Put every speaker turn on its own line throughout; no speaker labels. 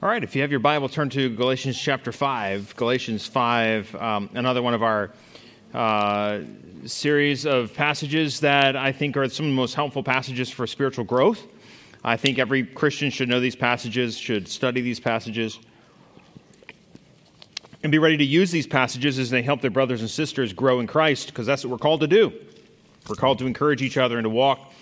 All right, if you have your Bible, turn to Galatians chapter 5. Galatians 5, um, another one of our uh, series of passages that I think are some of the most helpful passages for spiritual growth. I think every Christian should know these passages, should study these passages, and be ready to use these passages as they help their brothers and sisters grow in Christ, because that's what we're called to do. We're called to encourage each other and to walk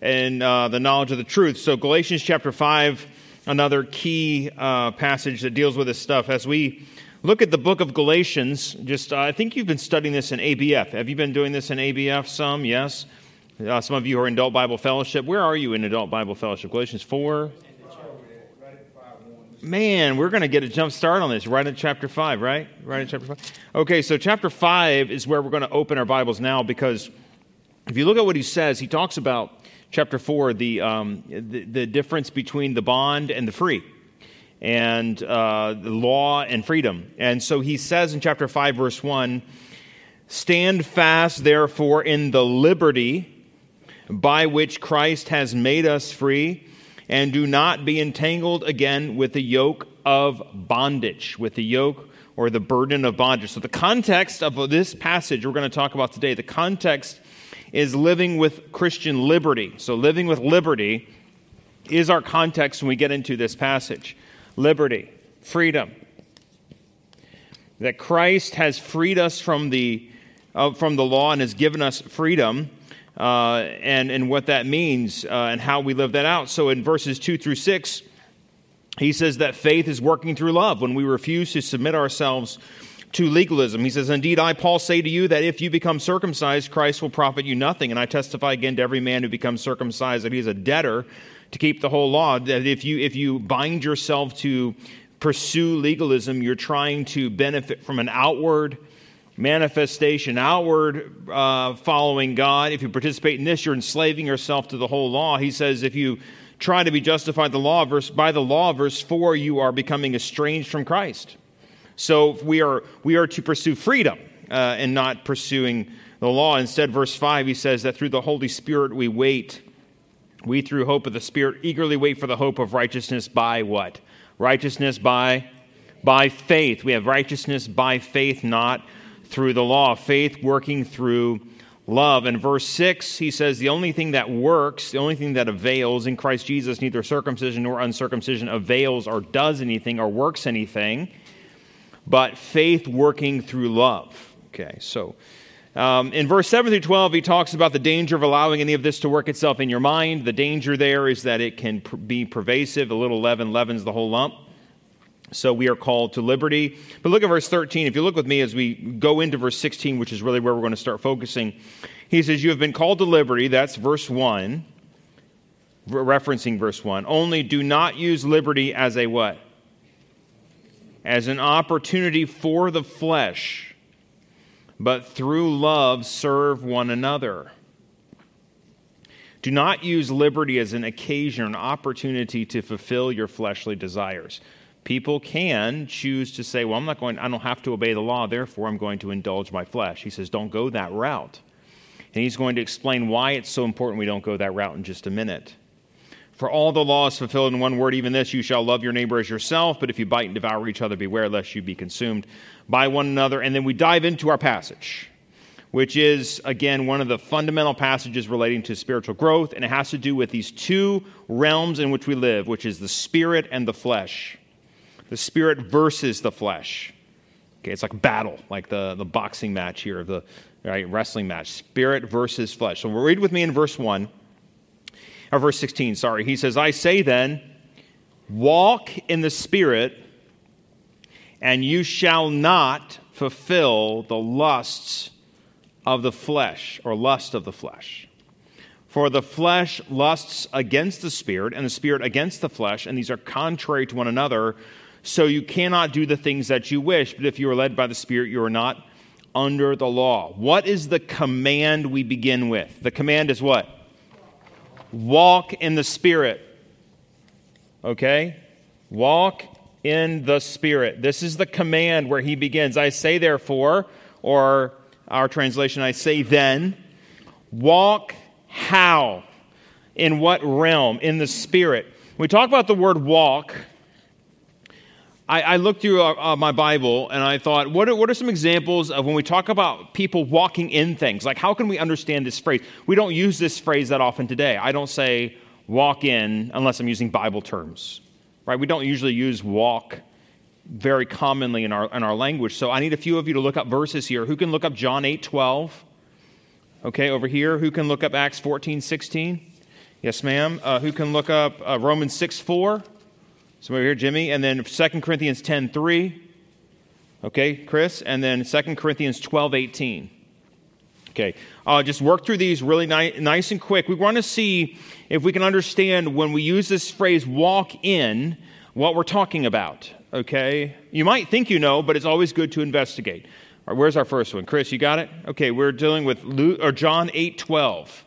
in uh, the knowledge of the truth. So, Galatians chapter 5 another key uh, passage that deals with this stuff. As we look at the book of Galatians, just uh, I think you've been studying this in ABF. Have you been doing this in ABF some? Yes. Uh, some of you are in Adult Bible Fellowship. Where are you in Adult Bible Fellowship? Galatians 4? Man, we're going to get a jump start on this right in chapter 5, right? Right in chapter 5. Okay, so chapter 5 is where we're going to open our Bibles now because if you look at what he says, he talks about chapter 4 the, um, the, the, difference between the bond and the free, and uh, the law and freedom. And so he says in chapter 5, verse 1 Stand fast, therefore, in the liberty by which Christ has made us free, and do not be entangled again with the yoke of bondage, with the yoke or the burden of bondage. So, the context of this passage we're going to talk about today, the context is living with Christian liberty. So, living with liberty is our context when we get into this passage liberty, freedom. That Christ has freed us from the, uh, from the law and has given us freedom, uh, and, and what that means uh, and how we live that out. So, in verses 2 through 6, he says that faith is working through love. When we refuse to submit ourselves to legalism. He says, Indeed, I, Paul, say to you that if you become circumcised, Christ will profit you nothing. And I testify again to every man who becomes circumcised that he is a debtor to keep the whole law. That if you, if you bind yourself to pursue legalism, you're trying to benefit from an outward manifestation, outward uh, following God. If you participate in this, you're enslaving yourself to the whole law. He says, if you try to be justified the law, verse, by the law, verse 4, you are becoming estranged from Christ. So we are, we are to pursue freedom uh, and not pursuing the law. Instead, verse 5, he says that through the Holy Spirit we wait. We, through hope of the Spirit, eagerly wait for the hope of righteousness by what? Righteousness by, by faith. We have righteousness by faith, not through the law. Faith working through love. In verse 6, he says, The only thing that works, the only thing that avails in Christ Jesus, neither circumcision nor uncircumcision avails or does anything or works anything but faith working through love. Okay, so um, in verse 7 through 12, he talks about the danger of allowing any of this to work itself in your mind. The danger there is that it can pr- be pervasive. A little leaven leavens the whole lump. So we are called to liberty. But look at verse 13. If you look with me as we go into verse 16, which is really where we're going to start focusing, he says, You have been called to liberty. That's verse 1, referencing verse 1. Only do not use liberty as a what? As an opportunity for the flesh, but through love serve one another. Do not use liberty as an occasion, an opportunity to fulfill your fleshly desires. People can choose to say, Well, I'm not going, I don't have to obey the law, therefore I'm going to indulge my flesh. He says, Don't go that route. And he's going to explain why it's so important we don't go that route in just a minute. For all the law is fulfilled in one word, even this you shall love your neighbor as yourself. But if you bite and devour each other, beware lest you be consumed by one another. And then we dive into our passage, which is, again, one of the fundamental passages relating to spiritual growth. And it has to do with these two realms in which we live, which is the spirit and the flesh. The spirit versus the flesh. Okay, it's like battle, like the, the boxing match here, the right, wrestling match. Spirit versus flesh. So read with me in verse 1 or verse 16, sorry. He says, I say then, walk in the Spirit, and you shall not fulfill the lusts of the flesh, or lust of the flesh. For the flesh lusts against the Spirit, and the Spirit against the flesh, and these are contrary to one another. So you cannot do the things that you wish, but if you are led by the Spirit, you are not under the law. What is the command we begin with? The command is what? Walk in the Spirit. Okay? Walk in the Spirit. This is the command where he begins. I say, therefore, or our translation, I say then, walk how? In what realm? In the Spirit. When we talk about the word walk, I, I looked through uh, uh, my Bible and I thought, what are, what are some examples of when we talk about people walking in things? Like, how can we understand this phrase? We don't use this phrase that often today. I don't say walk in unless I'm using Bible terms, right? We don't usually use walk very commonly in our, in our language. So I need a few of you to look up verses here. Who can look up John 8 12? Okay, over here. Who can look up Acts 14 16? Yes, ma'am. Uh, who can look up uh, Romans 6 4? So over here, Jimmy. And then 2 Corinthians 10 3. Okay, Chris. And then 2 Corinthians 12 18. Okay, uh, just work through these really ni- nice and quick. We want to see if we can understand when we use this phrase walk in what we're talking about. Okay, you might think you know, but it's always good to investigate. All right, where's our first one? Chris, you got it? Okay, we're dealing with Luke, or John 8 12.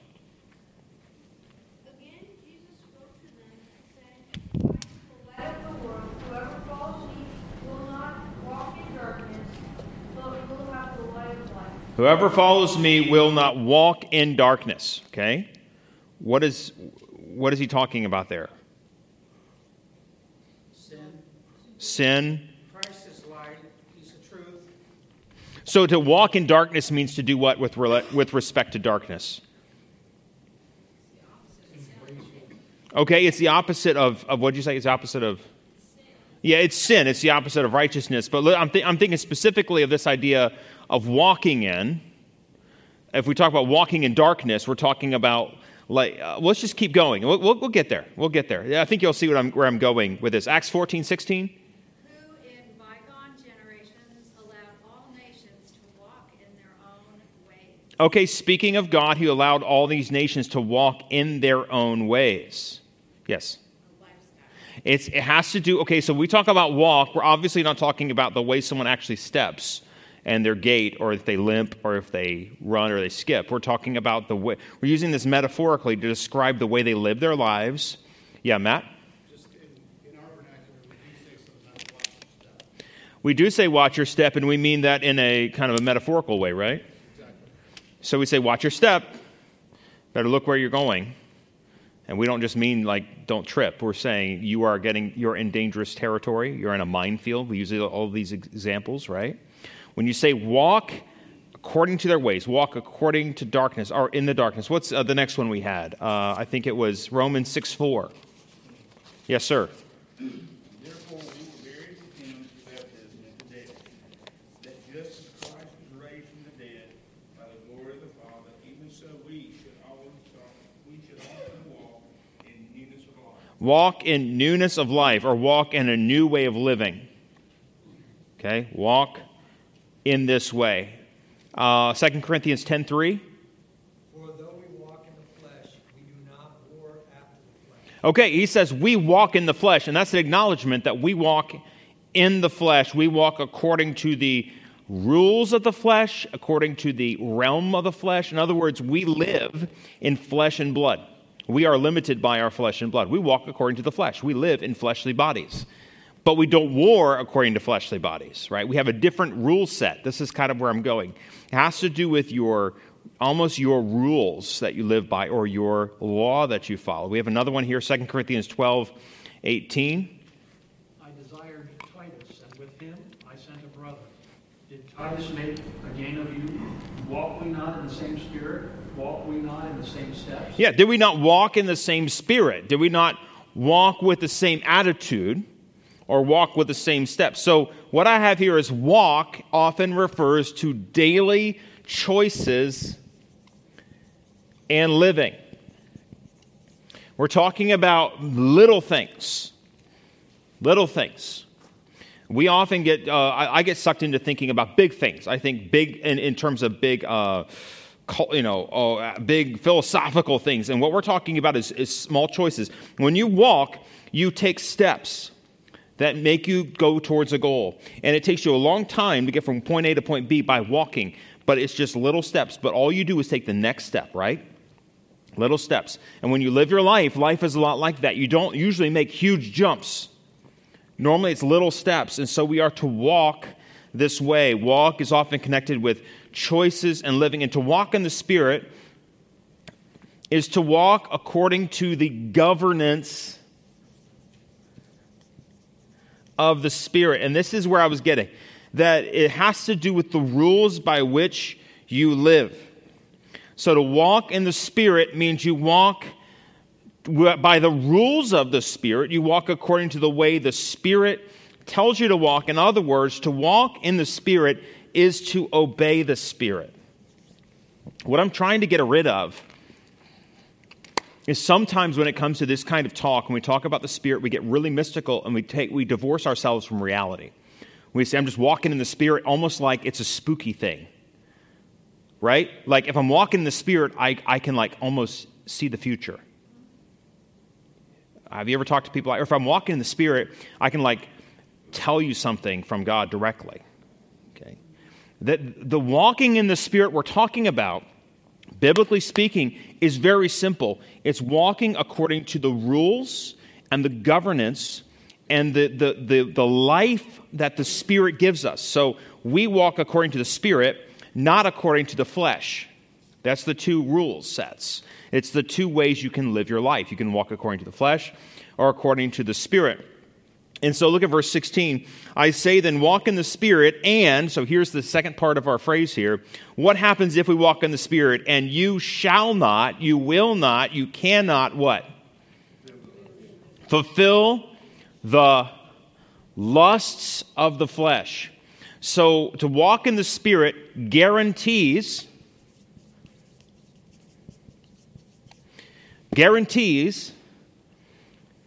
Whoever follows me will not walk in darkness. Okay? What is, what is he talking about there?
Sin.
Sin.
Christ is light. He's the truth.
So to walk in darkness means to do what with, with respect to darkness? Okay, it's the opposite of, of what did you say? It's the opposite of. Yeah, it's sin. It's the opposite of righteousness. But I'm, th- I'm thinking specifically of this idea of walking in. If we talk about walking in darkness, we're talking about like uh, let's just keep going. We'll, we'll, we'll, get there. We'll get there. I think you'll see I'm, where I'm going with this. Acts 14, 16.
Who in bygone generations allowed all nations to walk in their own ways.
Okay, speaking of God, who allowed all these nations to walk in their own ways. Yes. It's, it has to do, okay, so we talk about walk, we're obviously not talking about the way someone actually steps and their gait, or if they limp, or if they run, or they skip. We're talking about the way, we're using this metaphorically to describe the way they live their lives. Yeah, Matt? We do say watch your step, and we mean that in a kind of a metaphorical way, right? Exactly. So we say watch your step, better look where you're going. And we don't just mean like don't trip. We're saying you are getting you're in dangerous territory. You're in a minefield. We use all these examples, right? When you say walk according to their ways, walk according to darkness, or in the darkness. What's uh, the next one we had? Uh, I think it was Romans 6 4. Yes, sir.
Therefore, we were buried with him death, that just as Christ was raised from the dead by the glory of the Father, even so we should always we should also walk in newness of life.
Walk in newness of life, or walk in a new way of living. Okay, walk in this way. Uh, 2 Corinthians 10 3.
For though we walk in the flesh, we do not war after the flesh.
Okay, he says we walk in the flesh, and that's an acknowledgement that we walk in the flesh. We walk according to the rules of the flesh, according to the realm of the flesh. In other words, we live in flesh and blood. We are limited by our flesh and blood. We walk according to the flesh. We live in fleshly bodies but we don't war according to fleshly bodies, right? We have a different rule set. This is kind of where I'm going. It has to do with your almost your rules that you live by or your law that you follow. We have another one here, 2 Corinthians 12, 18.
I desired Titus, and with him I sent a brother. Did Titus make a gain of you? Walk we not in the same spirit? Walk we not in the same steps?
Yeah, did we not walk in the same spirit? Did we not walk with the same attitude? Or walk with the same steps. So, what I have here is walk often refers to daily choices and living. We're talking about little things. Little things. We often get, uh, I, I, get sucked into thinking about big things. I think big in, in terms of big, uh, you know, uh, big philosophical things. And what we're talking about is, is small choices. When you walk, you take steps that make you go towards a goal. And it takes you a long time to get from point A to point B by walking, but it's just little steps. But all you do is take the next step, right? Little steps. And when you live your life, life is a lot like that. You don't usually make huge jumps. Normally it's little steps. And so we are to walk this way. Walk is often connected with choices and living. And to walk in the Spirit is to walk according to the governance of the Spirit. And this is where I was getting that it has to do with the rules by which you live. So to walk in the Spirit means you walk by the rules of the Spirit, you walk according to the way the Spirit tells you to walk. In other words, to walk in the Spirit is to obey the Spirit. What I'm trying to get rid of is sometimes when it comes to this kind of talk, when we talk about the Spirit, we get really mystical and we, take, we divorce ourselves from reality. We say, I'm just walking in the Spirit almost like it's a spooky thing. Right? Like if I'm walking in the Spirit, I, I can like almost see the future. Have you ever talked to people or if I'm walking in the Spirit, I can like tell you something from God directly. Okay? That the walking in the Spirit we're talking about biblically speaking, is very simple. It's walking according to the rules and the governance and the, the, the, the, life that the Spirit gives us. So we walk according to the Spirit, not according to the flesh. That's the two rules sets. It's the two ways you can live your life. You can walk according to the flesh or according to the Spirit. And so look at verse 16. I say then, walk in the Spirit, and, so here's the second part of our phrase here. What happens if we walk in the Spirit? And you shall not, you will not, you cannot what? Fulfill the lusts of the flesh. So to walk in the Spirit guarantees, guarantees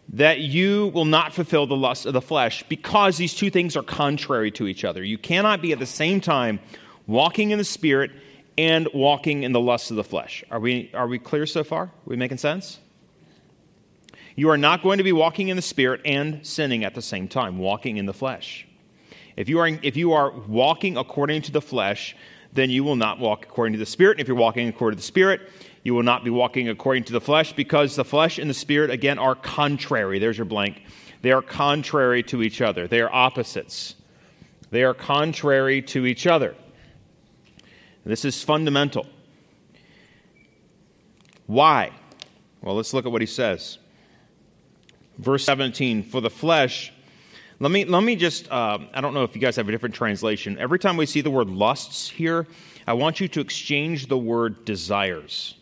that you will not fulfill the lust of the flesh because these two things are contrary to each other. You cannot be at the same time walking in the spirit and walking in the lust of the flesh. Are we, are we clear so far? Are we making sense? You are not going to be walking in the spirit and sinning at the same time, walking in the flesh. If you are, if you are walking according to the flesh, then you will not walk according to the spirit. And if you're walking according to the spirit, you will not be walking according to the flesh because the flesh and the spirit, again, are contrary. There's your blank. They are contrary to each other, they are opposites. They are contrary to each other. This is fundamental. Why? Well, let's look at what he says. Verse 17 For the flesh, let me, let me just, uh, I don't know if you guys have a different translation. Every time we see the word lusts here, I want you to exchange the word desires.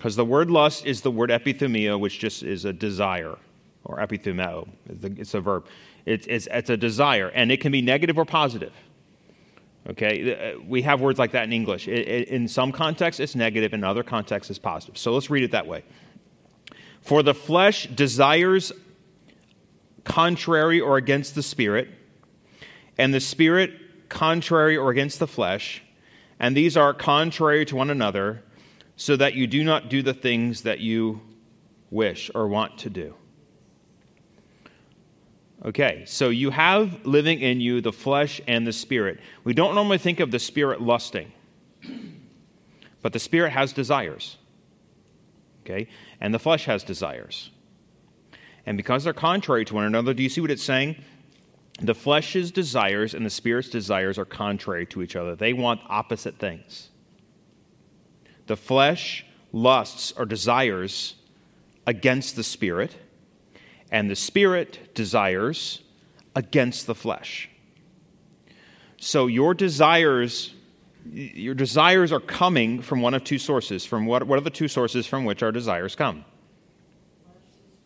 Because the word lust is the word epithumia, which just is a desire, or epithumeo. It's a verb. It's, it's, it's a desire, and it can be negative or positive. Okay, uh, we have words like that in English. It, it, in some contexts, it's negative, in other contexts, it's positive. So let's read it that way. For the flesh desires contrary or against the spirit, and the spirit contrary or against the flesh, and these are contrary to one another so that you do not do the things that you wish or want to do. Okay, so you have living in you the flesh and the spirit. We don't normally think of the spirit lusting, but the spirit has desires. Okay, and the flesh has desires. And because they're contrary to one another, do you see what it's saying? The flesh's desires and the spirit's desires are contrary to each other. They want opposite things. The flesh lusts or desires against the spirit, and the spirit desires against the flesh. So your desires your desires are coming from one of two sources. From what, what are the two sources from which our desires come?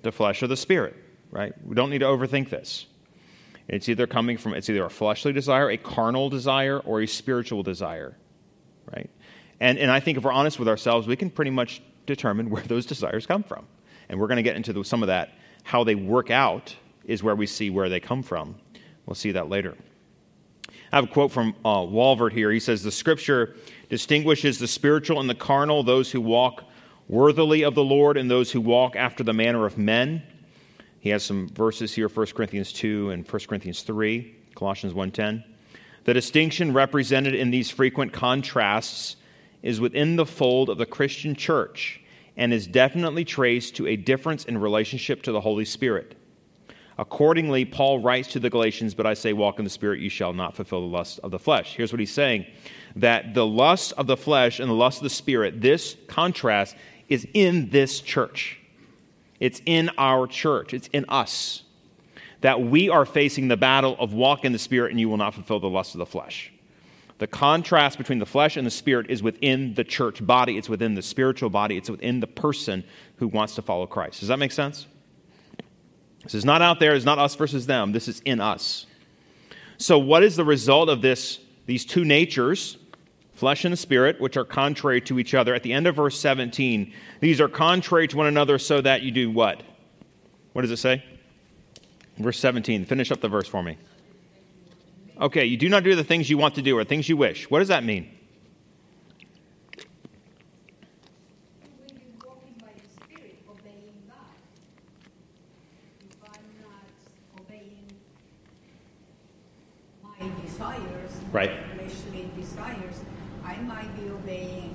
The flesh or the spirit, right? We don't need to overthink this. It's either coming from it's either a fleshly desire, a carnal desire, or a spiritual desire, right? And, and I think if we're honest with ourselves, we can pretty much determine where those desires come from. And we're going to get into the, some of that. How they work out is where we see where they come from. We'll see that later. I have a quote from uh, Walvoord here. He says, The scripture distinguishes the spiritual and the carnal, those who walk worthily of the Lord and those who walk after the manner of men. He has some verses here 1 Corinthians 2 and 1 Corinthians 3, Colossians 1:10. The distinction represented in these frequent contrasts is within the fold of the Christian church and is definitely traced to a difference in relationship to the Holy Spirit. Accordingly, Paul writes to the Galatians, But I say, walk in the Spirit, you shall not fulfill the lust of the flesh. Here's what he's saying that the lust of the flesh and the lust of the Spirit, this contrast is in this church. It's in our church, it's in us. that we are facing the battle of walk in the Spirit and you will not fulfill the lust of the flesh. The contrast between the flesh and the spirit is within the church body, it's within the spiritual body, it's within the person who wants to follow Christ. Does that make sense? This is not out there, it's not us versus them, this is in us. So, what is the result of this, these two natures, flesh and the spirit, which are contrary to each other? At the end of verse 17, these are contrary to one another so that you do what? What does it say? Verse 17, finish up the verse for me. Okay, you do not do the things you want to do or things you wish. What does that mean?
When you're walking by the Spirit, obeying God. If I'm not obeying my desires,
Right.
fleshly desires, I might be obeying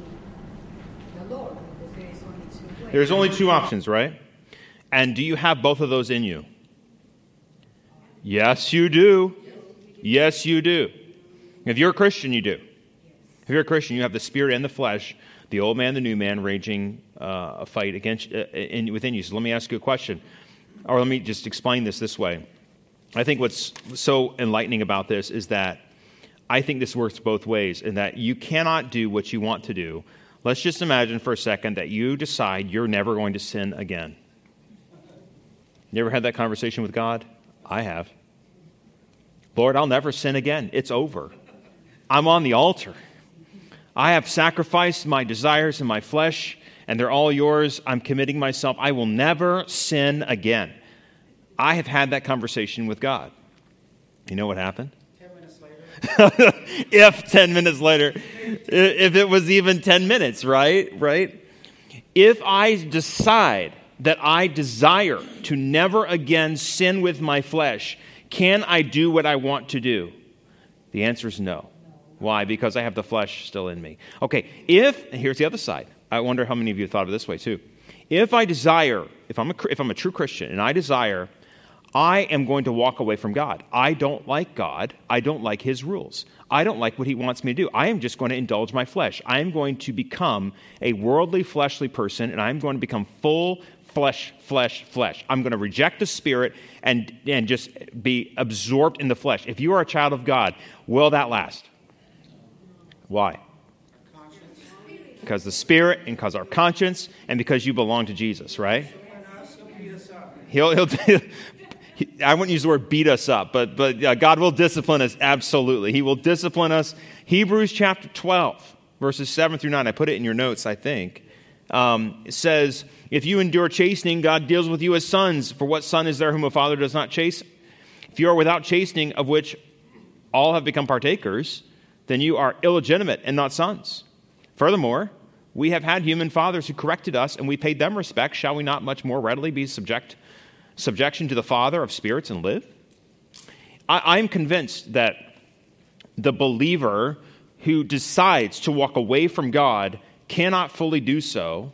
the Lord because there is only two ways.
There's only two options, right? And do you have both of those in you? Yes, you do. Yes, you do. If you're a Christian, you do. If you're a Christian, you have the spirit and the flesh, the old man, the new man, raging uh, a fight against uh, in, within you. So let me ask you a question, or let me just explain this this way. I think what's so enlightening about this is that I think this works both ways, in that you cannot do what you want to do. Let's just imagine for a second that you decide you're never going to sin again. You ever had that conversation with God? I have. Lord, I'll never sin again. It's over. I'm on the altar. I have sacrificed my desires and my flesh, and they're all yours. I'm committing myself. I will never sin again. I have had that conversation with God. You know what happened?
10 minutes later,
if 10 minutes later, if it was even 10 minutes, right? Right? If I decide that I desire to never again sin with my flesh, can I do what I want to do? The answer is no. Why? Because I have the flesh still in me. Okay, if, here's the other side. I wonder how many of you thought of this way too. If I desire, if I'm a, if I'm a true Christian and I desire, I am going to walk away from God. I don't like God. I don't like His rules. I don't like what He wants me to do. I am just going to indulge my flesh. I am going to become a worldly, fleshly person, and I'm going to become full flesh, flesh, flesh. I'm going to reject the spirit and, and just be absorbed in the flesh. If you are a child of God, will that last? Why? Because the spirit and because our conscience and because you belong to Jesus, right? He'll, he'll, he- I wouldn't use the word beat us up, but, but uh, God will discipline us, absolutely. He will discipline us. Hebrews chapter 12, verses 7 through 9, I put it in your notes, I think, um, says, If you endure chastening, God deals with you as sons. For what son is there whom a father does not chasten? If you are without chastening, of which all have become partakers, then you are illegitimate and not sons. Furthermore, we have had human fathers who corrected us, and we paid them respect. Shall we not much more readily be subject subjection to the Father of spirits and live? I'm convinced that the believer who decides to walk away from God cannot fully do so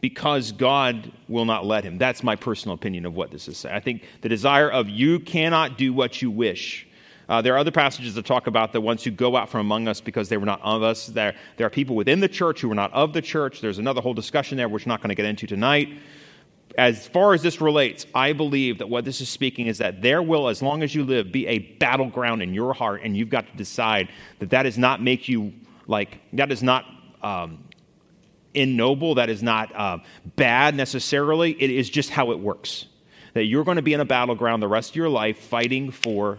because God will not let him. That's my personal opinion of what this is saying. I think the desire of you cannot do what you wish. Uh, there are other passages that talk about the ones who go out from among us because they were not of us. There, there are people within the church who were not of the church. There's another whole discussion there, which we're not going to get into tonight. As far as this relates, I believe that what this is speaking is that there will, as long as you live, be a battleground in your heart, and you've got to decide that that does not make you like, that is not um, ignoble, that is not uh, bad necessarily. It is just how it works. That you're going to be in a battleground the rest of your life fighting for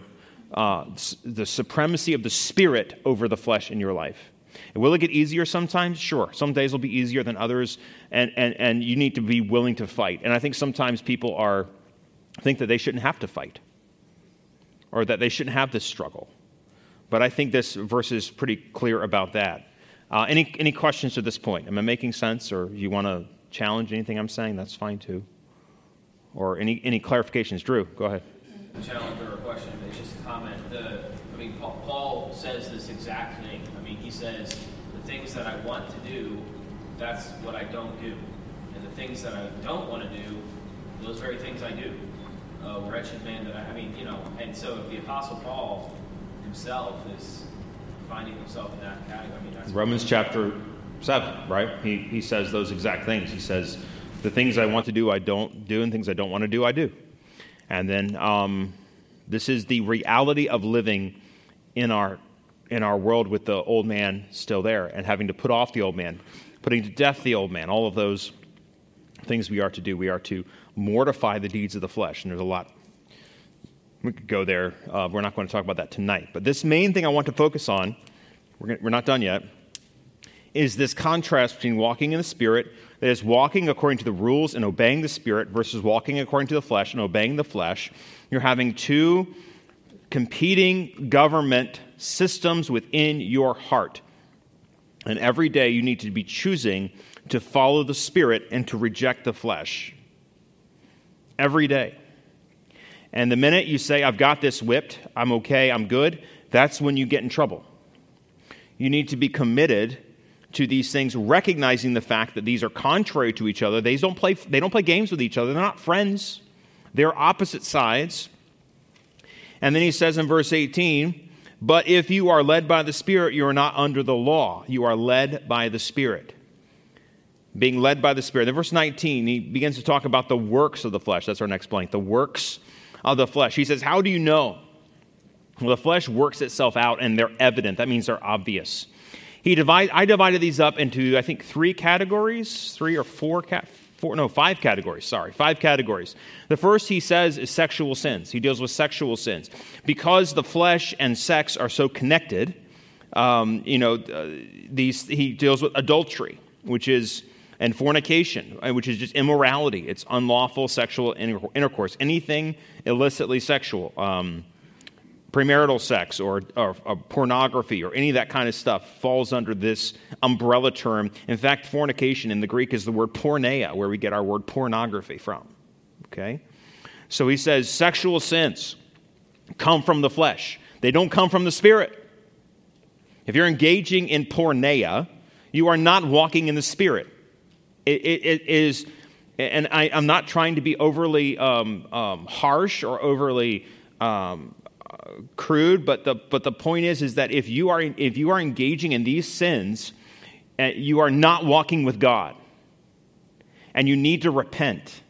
uh, the supremacy of the spirit over the flesh in your life. And will it get easier sometimes? Sure. Some days will be easier than others, and, and, and you need to be willing to fight. And I think sometimes people are think that they shouldn't have to fight or that they shouldn't have this struggle. But I think this verse is pretty clear about that. Uh, any, any questions to this point? Am I making sense, or you want to challenge anything I'm saying? That's fine too. Or any, any clarifications? Drew, go ahead.
challenge or a question, it's just a comment. The, I mean, Paul, Paul says this exact thing. I mean, he says, the things that I want to do, that's what I don't do. And the things that I don't want to do, those very things I do. Wretched man that I, I mean, you know, and so if the Apostle Paul himself is finding himself in that category, I mean,
Romans chapter 7, right? He, he says those exact things. He says, The things I want to do, I don't do, and things I don't want to do, I do. And then um, this is the reality of living in our, in our world with the old man still there and having to put off the old man, putting to death the old man, all of those things we are to do. We are to mortify the deeds of the flesh. And there's a lot. We could go there. Uh, we're not going to talk about that tonight. But this main thing I want to focus on, we're, gonna, we're not done yet, is this contrast between walking in the Spirit, that is, walking according to the rules and obeying the Spirit, versus walking according to the flesh and obeying the flesh. You're having two competing government systems within your heart. And every day you need to be choosing to follow the Spirit and to reject the flesh. Every day. And the minute you say, I've got this whipped, I'm okay, I'm good, that's when you get in trouble. You need to be committed to these things, recognizing the fact that these are contrary to each other. They don't play, they don't play games with each other, they're not friends, they're opposite sides. And then he says in verse 18, But if you are led by the Spirit, you are not under the law. You are led by the Spirit being led by the Spirit. In verse 19, he begins to talk about the works of the flesh. That's our next blank. The works of the flesh. He says, How do you know? Well, the flesh works itself out and they're evident. That means they're obvious. He divide, I divided these up into, I think, three categories, three or four, four, no, five categories, sorry, five categories. The first, he says, is sexual sins. He deals with sexual sins. Because the flesh and sex are so connected, um, you know, uh, these, he deals with adultery, which is and fornication, uh, which is just immorality. It's unlawful sexual intercourse, anything illicitly sexual, um, premarital sex or, or, or, pornography or any of that kind of stuff falls under this umbrella term. In fact, fornication in the Greek is the word porneia, where we get our word pornography from. Okay? So he says sexual sins come from the flesh, they don't come from the spirit. If you're engaging in porneia, you are not walking in the spirit it, it, it is, and I, am not trying to be overly um, um, harsh or overly um, uh, crude, but the, but the point is, is that if you are, if you are engaging in these sins, uh, you are not walking with God. And you need to repent.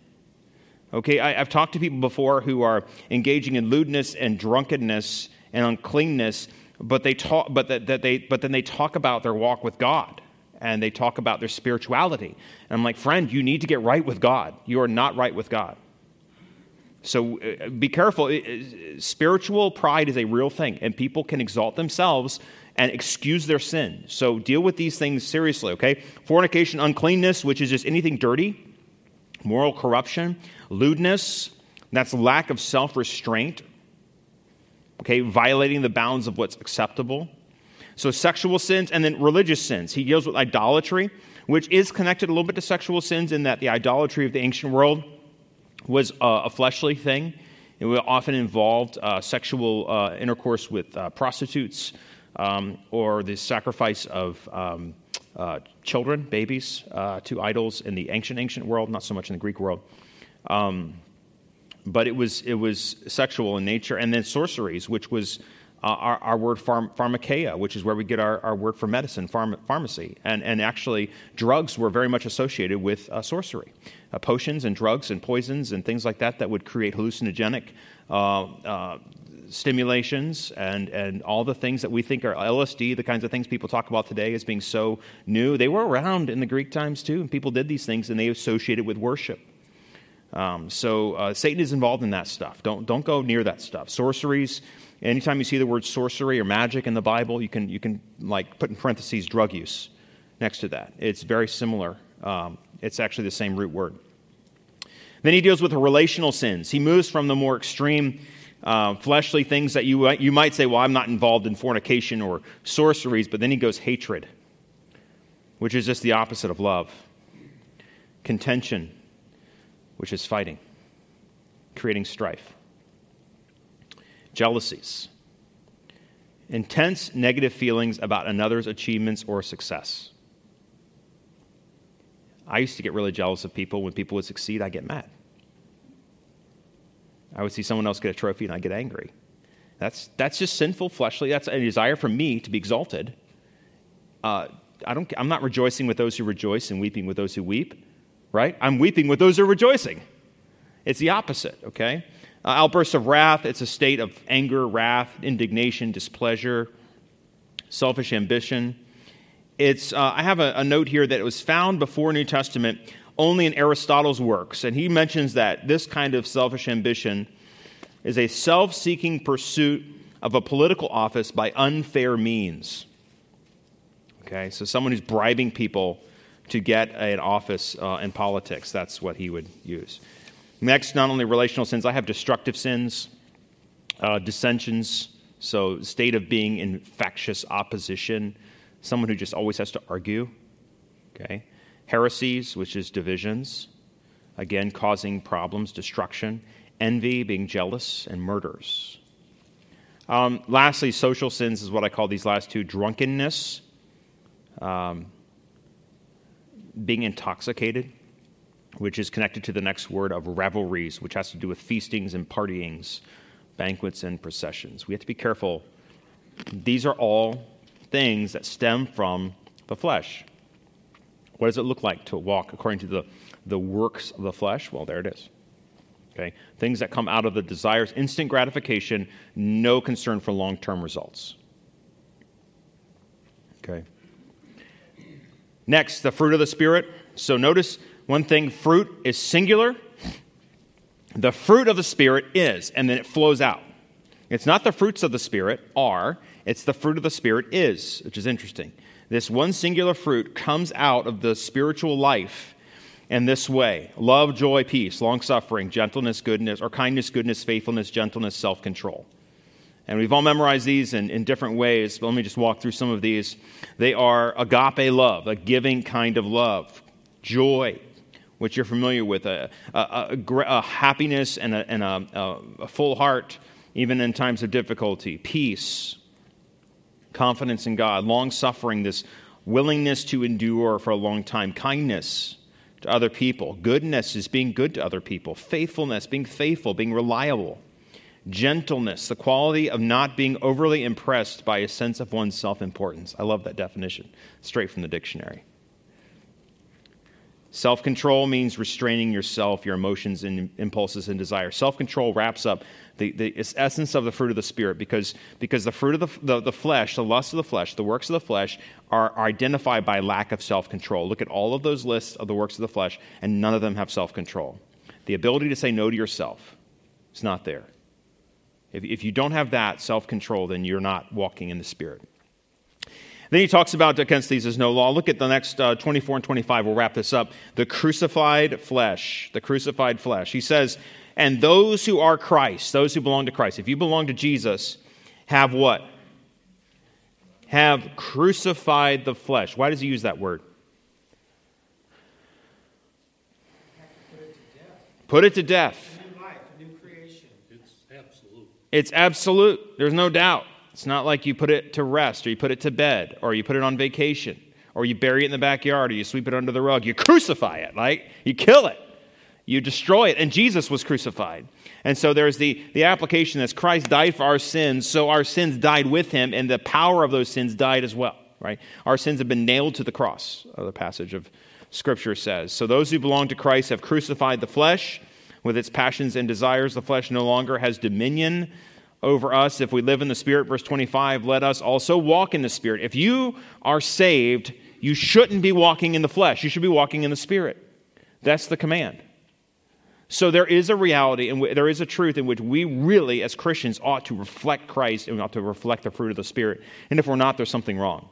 Okay, I, have talked to people before who are engaging in lewdness and drunkenness and uncleanness, but they talk, but that, that they, but then they talk about their walk with God and they talk about their spirituality. And I'm like, friend, you need to get right with God. You are not right with God. So uh, be careful. Spiritual pride is a real thing, and people can exalt themselves and excuse their sin. So deal with these things seriously, okay? Fornication, uncleanness, which is just anything dirty, moral corruption, lewdness, that's lack of self restraint, okay? Violating the bounds of what's acceptable so, sexual sins and then religious sins. He deals with idolatry, which is connected a little bit to sexual sins in that the idolatry of the ancient world was uh, a fleshly thing. It often involved uh, sexual uh, intercourse with uh, prostitutes um, or the sacrifice of um, uh, children, babies, uh, to idols in the ancient, ancient world, not so much in the Greek world. Um, but it was, it was sexual in nature. And then sorceries, which was uh, our, our, word pharm- pharmakeia, which is where we get our, our word for medicine, pharm- pharmacy. And, and actually, drugs were very much associated with uh, sorcery. Uh, potions and drugs and poisons and things like that that would create hallucinogenic uh, uh, stimulations and, and all the things that we think are LSD, the kinds of things people talk about today as being so new. They were around in the Greek times too, and people did these things and they associated with worship. Um, so uh, Satan is involved in that stuff. Don't, don't go near that stuff. Sorceries, Anytime you see the word sorcery or magic in the Bible, you can, you can like put in parentheses drug use next to that. It's very similar. Um, it's actually the same root word. Then he deals with relational sins. He moves from the more extreme uh, fleshly things that you, you might say, well, I'm not involved in fornication or sorceries, but then he goes hatred, which is just the opposite of love. Contention, which is fighting, creating strife jealousies, intense negative feelings about another's achievements or success. I used to get really jealous of people. When people would succeed, I'd get mad. I would see someone else get a trophy and I'd get angry. That's, that's just sinful, fleshly. That's a desire for me to be exalted. Uh, I don't, I'm not rejoicing with those who rejoice and weeping with those who weep, right? I'm weeping with those who are rejoicing. It's the opposite, okay? Uh, outbursts of wrath, it's a state of anger, wrath, indignation, displeasure, selfish ambition. It's, uh, I have a, a note here that it was found before New Testament only in Aristotle's works. And he mentions that this kind of selfish ambition is a self seeking pursuit of a political office by unfair means. Okay, so someone who's bribing people to get an office uh, in politics, that's what he would use. Next, not only relational sins, I have destructive sins, uh, dissensions, so state of being in factious opposition, someone who just always has to argue. Okay, heresies, which is divisions, again causing problems, destruction, envy, being jealous, and murders. Um, lastly, social sins is what I call these last two drunkenness, um, being intoxicated, which is connected to the next word of revelries, which has to do with feastings and partyings, banquets and processions. We have to be careful. These are all things that stem from the flesh. What does it look like to walk according to the, the works of the flesh? Well, there it is. Okay? Things that come out of the desires, instant gratification, no concern for long term results. Okay. Next, the fruit of the Spirit. So notice one thing fruit is singular. The fruit of the Spirit is, and then it flows out. It's not the fruits of the Spirit are, it's the fruit of the Spirit is, which is interesting. This one singular fruit comes out of the spiritual life in this way love, joy, peace, long suffering, gentleness, goodness, or kindness, goodness, faithfulness, gentleness, self control. And we've all memorized these in, in different ways, but let me just walk through some of these. They are agape love, a giving kind of love, joy, which you're familiar with, a, a, a, a happiness and, and a full heart, even in times of difficulty, peace, confidence in God, long suffering, this willingness to endure for a long time, kindness to other people, goodness is being good to other people, faithfulness, being faithful, being reliable, gentleness, the quality of not being overly impressed by a sense of one's self importance. I love that definition, straight from the dictionary. Self control means restraining yourself, your emotions, and impulses and desires. Self control wraps up the, the essence of the fruit of the Spirit because, because the fruit of the, the, the flesh, the lust of the flesh, the works of the flesh are, are identified by lack of self control. Look at all of those lists of the works of the flesh, and none of them have self control. The ability to say no to yourself is not there. If, if you don't have that self control, then you're not walking in the Spirit. Then he talks about against these is no law. Look at the next uh, 24 and 25. We'll wrap this up. The crucified flesh. The crucified flesh. He says, and those who are Christ, those who belong to Christ, if you belong to Jesus, have what? Have crucified the flesh. Why does he use that word? Put it to death. Put it to death.
New life, new creation.
It's absolute.
It's absolute. There's no doubt. It's not like you put it to rest or you put it to bed or you put it on vacation or you bury it in the backyard or you sweep it under the rug. You crucify it, right? You kill it. You destroy it. And Jesus was crucified. And so there's the, the application that Christ died for our sins, so our sins died with him, and the power of those sins died as well, right? Our sins have been nailed to the cross, uh, the passage of Scripture says. So those who belong to Christ have crucified the flesh with its passions and desires. The flesh no longer has dominion over us if we live in the Spirit. Verse 25, let us also walk in the Spirit. If you are saved, you shouldn't be walking in the flesh. You should be walking in the Spirit. That's the command. So there is a reality and there is a truth in which we really, as Christians, ought to reflect Christ and we ought to reflect the fruit of the Spirit. And if we're not, there's something wrong.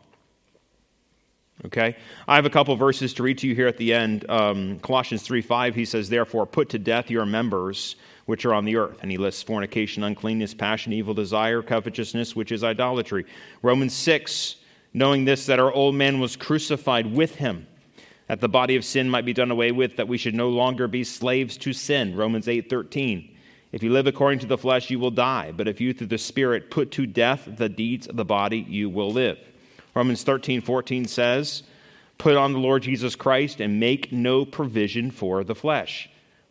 Okay? I have a couple verses to read to you here at the end. Um, Colossians 3 5, he says, Therefore, put to death your members which are on the earth. And he lists fornication, uncleanness, passion, evil desire, covetousness, which is idolatry. Romans 6, knowing this, that our old man was crucified with him, that the body of sin might be done away with, that we should no longer be slaves to sin. Romans 8 13. If you live according to the flesh, you will die. But if you through the Spirit put to death the deeds of the body, you will live. Romans 13 14 says, Put on the Lord Jesus Christ and make no provision for the flesh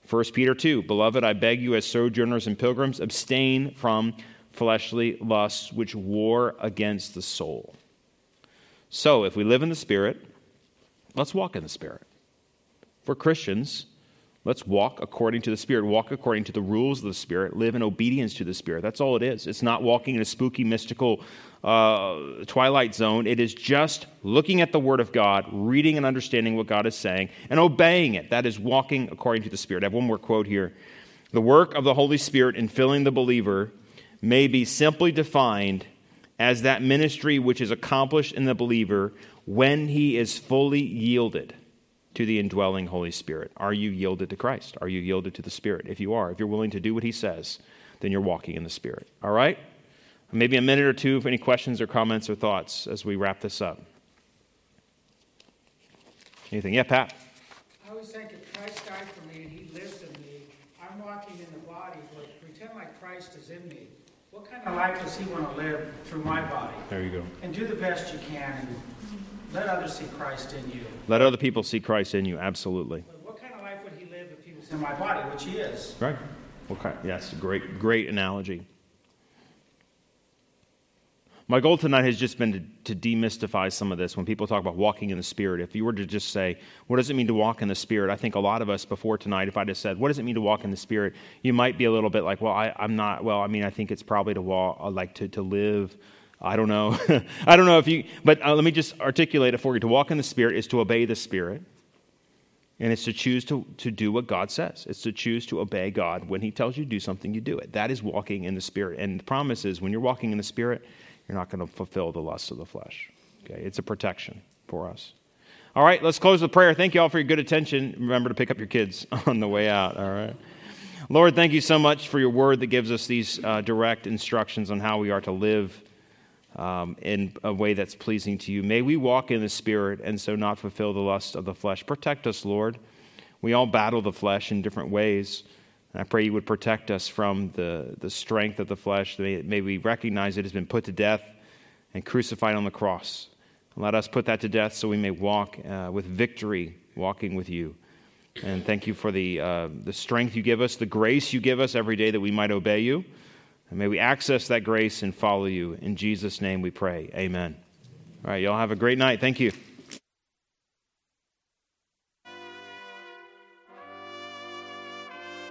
1 Peter 2 Beloved, I beg you, as sojourners and pilgrims, abstain from fleshly lusts which war against the soul. So, if we live in the Spirit, let's walk in the Spirit. For Christians, Let's walk according to the Spirit, walk according to the rules of the Spirit, live in obedience to the Spirit. That's all it is. It's not walking in a spooky, mystical uh, twilight zone. It is just looking at the Word of God, reading and understanding what God is saying, and obeying it. That is walking according to the Spirit. I have one more quote here. The work of the Holy Spirit in filling the believer may be simply defined as that ministry which is accomplished in the believer when he is fully yielded to the indwelling Holy Spirit. Are you yielded to Christ? Are you yielded to the Spirit? If you are, if you're willing to do what He says, then you're walking in the Spirit. All right? Maybe a minute or two for any questions or comments or thoughts as we wrap this up. Anything? Yeah, Pat?
I always think if Christ died for me and He lives in me, I'm walking in the body, but pretend like Christ is in me. What kind of life does He want to live through my body?
There you go.
And do the best you can and let others see Christ in you.
Let other people see Christ in you, absolutely.
What kind of life would He live if He was in my body, which He is?
Right. Okay. Yes, great, great analogy. My goal tonight has just been to, to, demystify some of this. When people talk about walking in the Spirit, if you were to just say, What does it mean to walk in the Spirit? I think a lot of us before tonight, if I just said, What does it mean to walk in the Spirit? you might be a little bit like, Well, I, am not, well, I mean, I think it's probably to walk, uh, like to, to live. I don't know. I don't know if you, but uh, let me just articulate it for you. To walk in the Spirit is to obey the Spirit. And it's to choose to, to do what God says. It's to choose to obey God. When He tells you to do something, you do it. That is walking in the Spirit. And the promise is when you're walking in the Spirit, you're not going to fulfill the lusts of the flesh. Okay? It's a protection for us. All right, let's close with prayer. Thank you all for your good attention. Remember to pick up your kids on the way out. All right. Lord, thank you so much for your word that gives us these uh, direct instructions on how we are to live um, in a way that's pleasing to you. May we walk in the Spirit and so not fulfill the lust of the flesh. Protect us, Lord. We all battle the flesh in different ways. And I pray you would protect us from the, the strength of the flesh. May, may we recognize it has been put to death and crucified on the cross. Let us put that to death so we may walk uh, with victory, walking with you. And thank you for the, uh, the strength you give us, the grace you give us every day that we might obey you. And may we access that grace and follow you. In Jesus' name we pray. Amen. All right, y'all have a great night. Thank you.